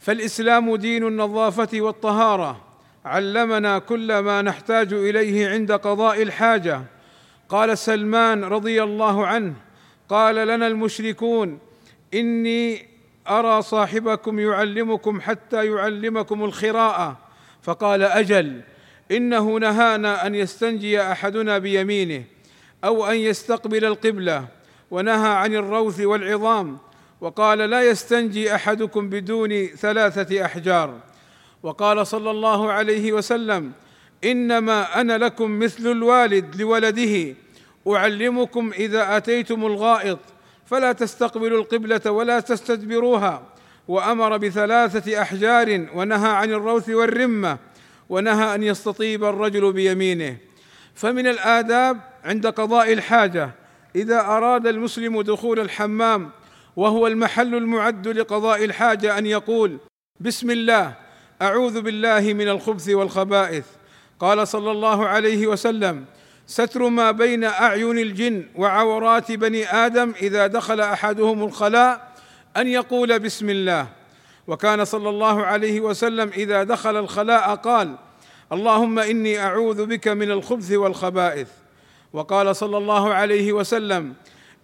فالإسلام دين النظافة والطهارة. علمنا كل ما نحتاج إليه عند قضاء الحاجة. قال سلمان رضي الله عنه قال لنا المشركون إني أرى صاحبكم يعلمكم حتى يعلمكم الخراءة. فقال أجل إنه نهانا أن يستنجي أحدنا بيمينه أو أن يستقبل القبلة ونهى عن الروث والعظام. وقال لا يستنجي أحدكم بدون ثلاثة أحجار. وقال صلى الله عليه وسلم إنما أنا لكم مثل الوالد لولده أعلمكم إذا أتيتم الغائط فلا تستقبلوا القبلة ولا تستدبروها. وأمر بثلاثة أحجار ونهى عن الروث والرمة ونهى أن يستطيب الرجل بيمينه. فمن الآداب عند قضاء الحاجة إذا أراد المسلم دخول الحمام وهو المحل المعد لقضاء الحاجة أن يقول بسم الله أعوذ بالله من الخبث والخبائث. قال صلى الله عليه وسلم ستر ما بين أعين الجن وعورات بني آدم إذا دخل أحدهم الخلاء أن يقول بسم الله. وكان صلى الله عليه وسلم إذا دخل الخلاء قال اللهم إني أعوذ بك من الخبث والخبائث. وقال صلى الله عليه وسلم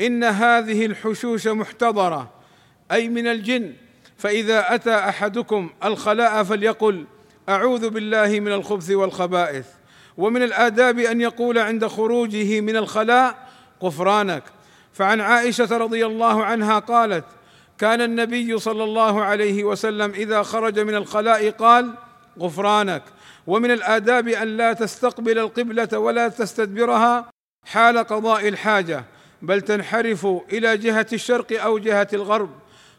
إن هذه الحشوش محتضرة أي من الجن فإذا أتى أحدكم الخلاء فليقل أعوذ بالله من الخبث والخبائث ومن الآداب أن يقول عند خروجه من الخلاء غفرانك. فعن عائشة رضي الله عنها قالت كان النبي صلى الله عليه وسلم إذا خرج من الخلاء قال غفرانك. ومن الآداب أن لا تستقبل القبلة ولا تستدبرها حال قضاء الحاجة. بل تنحرف إلى جهة الشرق أو جهة الغرب.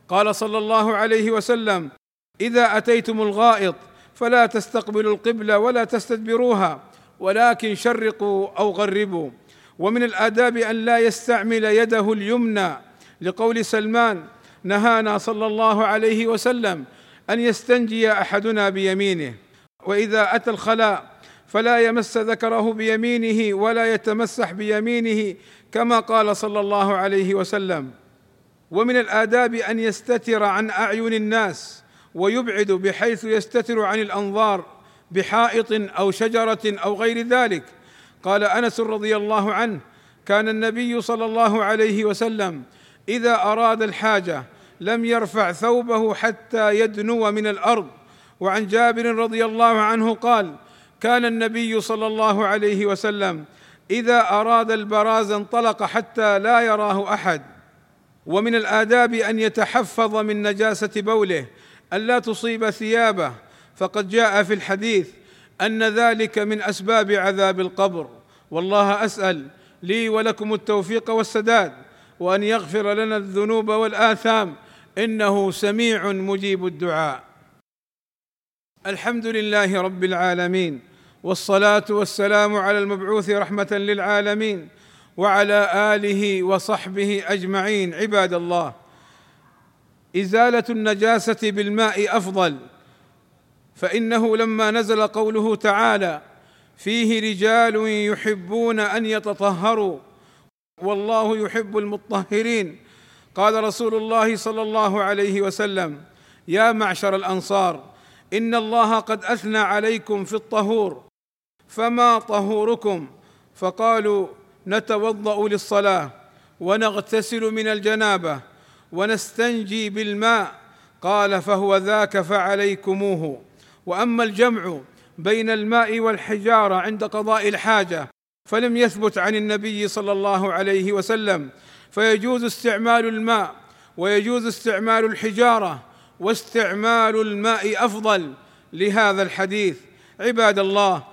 قال صلى الله عليه وسلم إذا أتيتم الغائط فلا تستقبلوا القبلة ولا تستدبروها ولكن شرقوا أو غربوا. ومن الآداب أن لا يستعمل يده اليمنى لقول سلمان نهانا صلى الله عليه وسلم أن يستنجي أحدنا بيمينه. وإذا أتى الخلاء فلا يمس ذكره بيمينه ولا يتمسح بيمينه كما قال صلى الله عليه وسلم. ومن الآداب أن يستتر عن أعين الناس ويبعد بحيث يستتر عن الأنظار بحائط أو شجرة أو غير ذلك. قال أنس رضي الله عنه كان النبي صلى الله عليه وسلم إذا أراد الحاجة لم يرفع ثوبه حتى يدنو من الأرض. وعن جابر رضي الله عنه قال كان النبي صلى الله عليه وسلم إذا أراد البراز انطلق حتى لا يراه أحد. ومن الآداب أن يتحفظ من نجاسة بوله الا تصيب ثيابه. فقد جاء في الحديث أن ذلك من أسباب عذاب القبر. والله أسأل لي ولكم التوفيق والسداد وأن يغفر لنا الذنوب والآثام. إنه سميع مجيب الدعاء. الحمد لله رب العالمين. والصلاة والسلام على المبعوث رحمة للعالمين وعلى آله وصحبه أجمعين عباد الله. إزالة النجاسة بالماء أفضل فإنه لما نزل قوله تعالى فيه رجال يحبون أن يتطهروا والله يحب المطهرين قال رسول الله صلى الله عليه وسلم يا معشر الأنصار إن الله قد أثنى عليكم في الطهور فما طهوركم فقالوا نتوضا للصلاه ونغتسل من الجنابه ونستنجي بالماء قال فهو ذاك فعليكموه واما الجمع بين الماء والحجاره عند قضاء الحاجة فلم يثبت عن النبي صلى الله عليه وسلم فيجوز استعمال الماء ويجوز استعمال الحجاره واستعمال الماء افضل لهذا الحديث عباد الله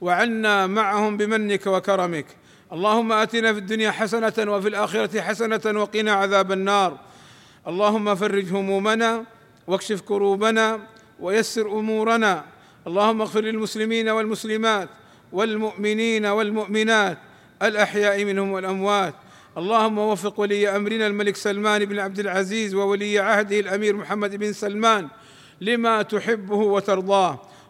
وعنا معهم بمنك وكرمك. اللهم آتنا في الدنيا حسنة وفي الآخرة حسنة وقنا عذاب النار. اللهم فرج همومنا واكشف كروبنا ويسر أمورنا. اللهم اغفر للمسلمين والمسلمات والمؤمنين والمؤمنات الأحياء منهم والأموات. اللهم وفق ولي أمرنا الملك سلمان بن عبد العزيز وولي عهده الأمير محمد بن سلمان لما تحبه وترضاه.